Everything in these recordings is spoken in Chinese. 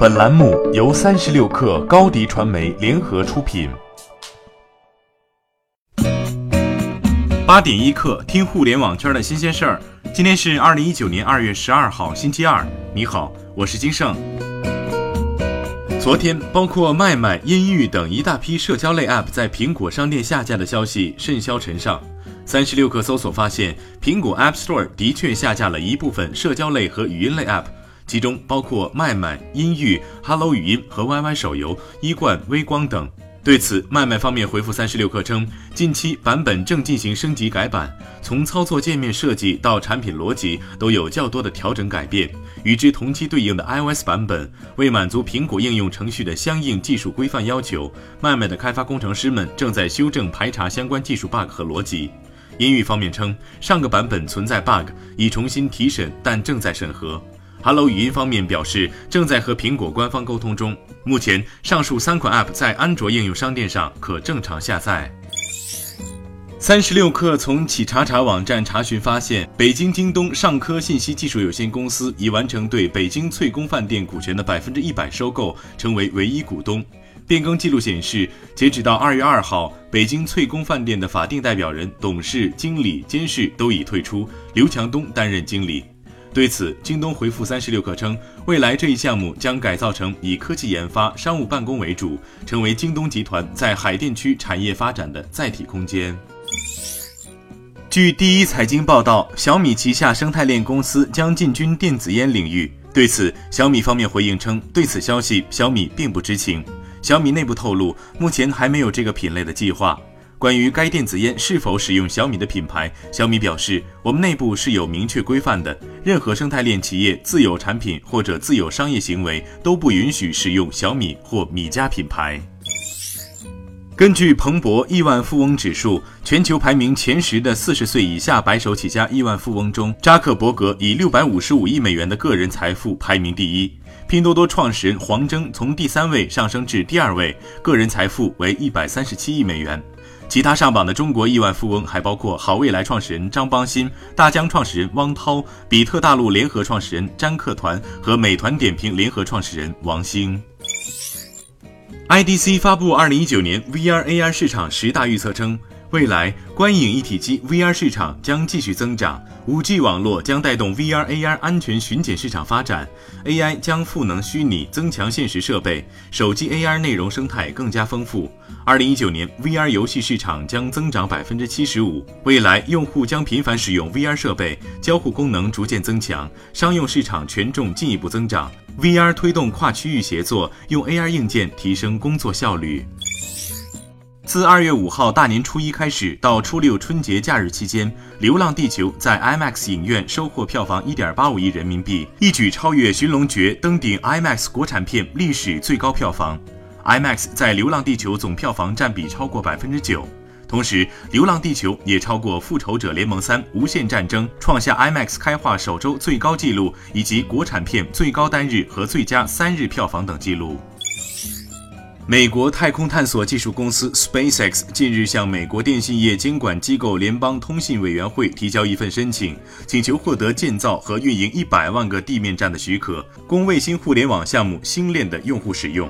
本栏目由三十六氪高低传媒联合出品。八点一刻，听互联网圈的新鲜事儿。今天是二零一九年二月十二号，星期二。你好，我是金盛。昨天，包括麦麦、音域等一大批社交类 App 在苹果商店下架的消息甚嚣尘上。三十六氪搜索发现，苹果 App Store 的确下架了一部分社交类和语音类 App。其中包括麦麦、音域、Hello 语音和 YY 手游、一贯、微光等。对此，麦麦方面回复三十六氪称，近期版本正进行升级改版，从操作界面设计到产品逻辑都有较多的调整改变。与之同期对应的 iOS 版本，为满足苹果应用程序的相应技术规范要求，麦麦的开发工程师们正在修正排查相关技术 bug 和逻辑。音域方面称，上个版本存在 bug，已重新提审，但正在审核。Hello 语音方面表示，正在和苹果官方沟通中。目前，上述三款 App 在安卓应用商店上可正常下载。三十六氪从企查查网站查询发现，北京京东尚科信息技术有限公司已完成对北京翠宫饭店股权的百分之一百收购，成为唯一股东。变更记录显示，截止到二月二号，北京翠宫饭店的法定代表人、董事、经理、监事都已退出，刘强东担任经理。对此，京东回复三十六氪称，未来这一项目将改造成以科技研发、商务办公为主，成为京东集团在海淀区产业发展的载体空间。据第一财经报道，小米旗下生态链公司将进军电子烟领域。对此，小米方面回应称，对此消息小米并不知情。小米内部透露，目前还没有这个品类的计划。关于该电子烟是否使用小米的品牌，小米表示，我们内部是有明确规范的，任何生态链企业自有产品或者自有商业行为都不允许使用小米或米家品牌。根据彭博亿万富翁指数，全球排名前十的四十岁以下白手起家亿万富翁中，扎克伯格以六百五十五亿美元的个人财富排名第一，拼多多创始人黄峥从第三位上升至第二位，个人财富为一百三十七亿美元。其他上榜的中国亿万富翁还包括好未来创始人张邦鑫、大疆创始人汪涛、比特大陆联合创始人詹克团和美团点评联合创始人王兴。IDC 发布二零一九年 VR AR 市场十大预测称。未来观影一体机 VR 市场将继续增长，5G 网络将带动 VR AR 安全巡检市场发展，AI 将赋能虚拟增强现实设备，手机 AR 内容生态更加丰富。2019年 VR 游戏市场将增长百分之七十五，未来用户将频繁使用 VR 设备，交互功能逐渐增强，商用市场权重进一步增长。VR 推动跨区域协作，用 AR 硬件提升工作效率。自二月五号大年初一开始到初六春节假日期间，《流浪地球》在 IMAX 影院收获票房一点八五亿人民币，一举超越《寻龙诀》，登顶 IMAX 国产片历史最高票房。IMAX 在《流浪地球》总票房占比超过百分之九，同时，《流浪地球》也超过《复仇者联盟三：无限战争》，创下 IMAX 开画首周最高纪录，以及国产片最高单日和最佳三日票房等纪录。美国太空探索技术公司 SpaceX 近日向美国电信业监管机构联邦通信委员会提交一份申请，请求获得建造和运营一百万个地面站的许可，供卫星互联网项目星链的用户使用。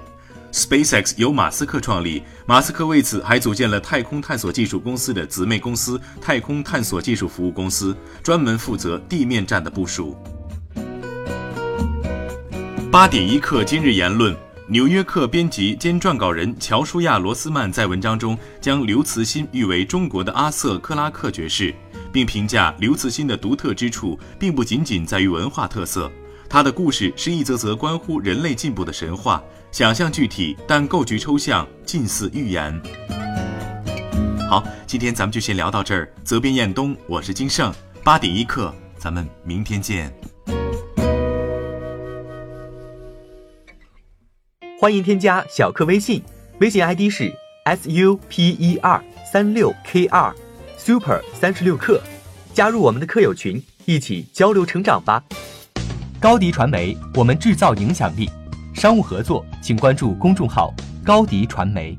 SpaceX 由马斯克创立，马斯克为此还组建了太空探索技术公司的姊妹公司太空探索技术服务公司，专门负责地面站的部署。八点一刻，今日言论。《纽约客》编辑兼撰稿人乔舒亚·罗斯曼在文章中将刘慈欣誉为中国的阿瑟·克拉克爵士，并评价刘慈欣的独特之处并不仅仅在于文化特色，他的故事是一则则关乎人类进步的神话，想象具体，但构局抽象，近似预言。好，今天咱们就先聊到这儿。责编：彦东，我是金盛，八点一刻，咱们明天见。欢迎添加小课微信，微信 ID 是 s u p e r 三六 k 二 super 三十六课，加入我们的课友群，一起交流成长吧。高迪传媒，我们制造影响力。商务合作，请关注公众号高迪传媒。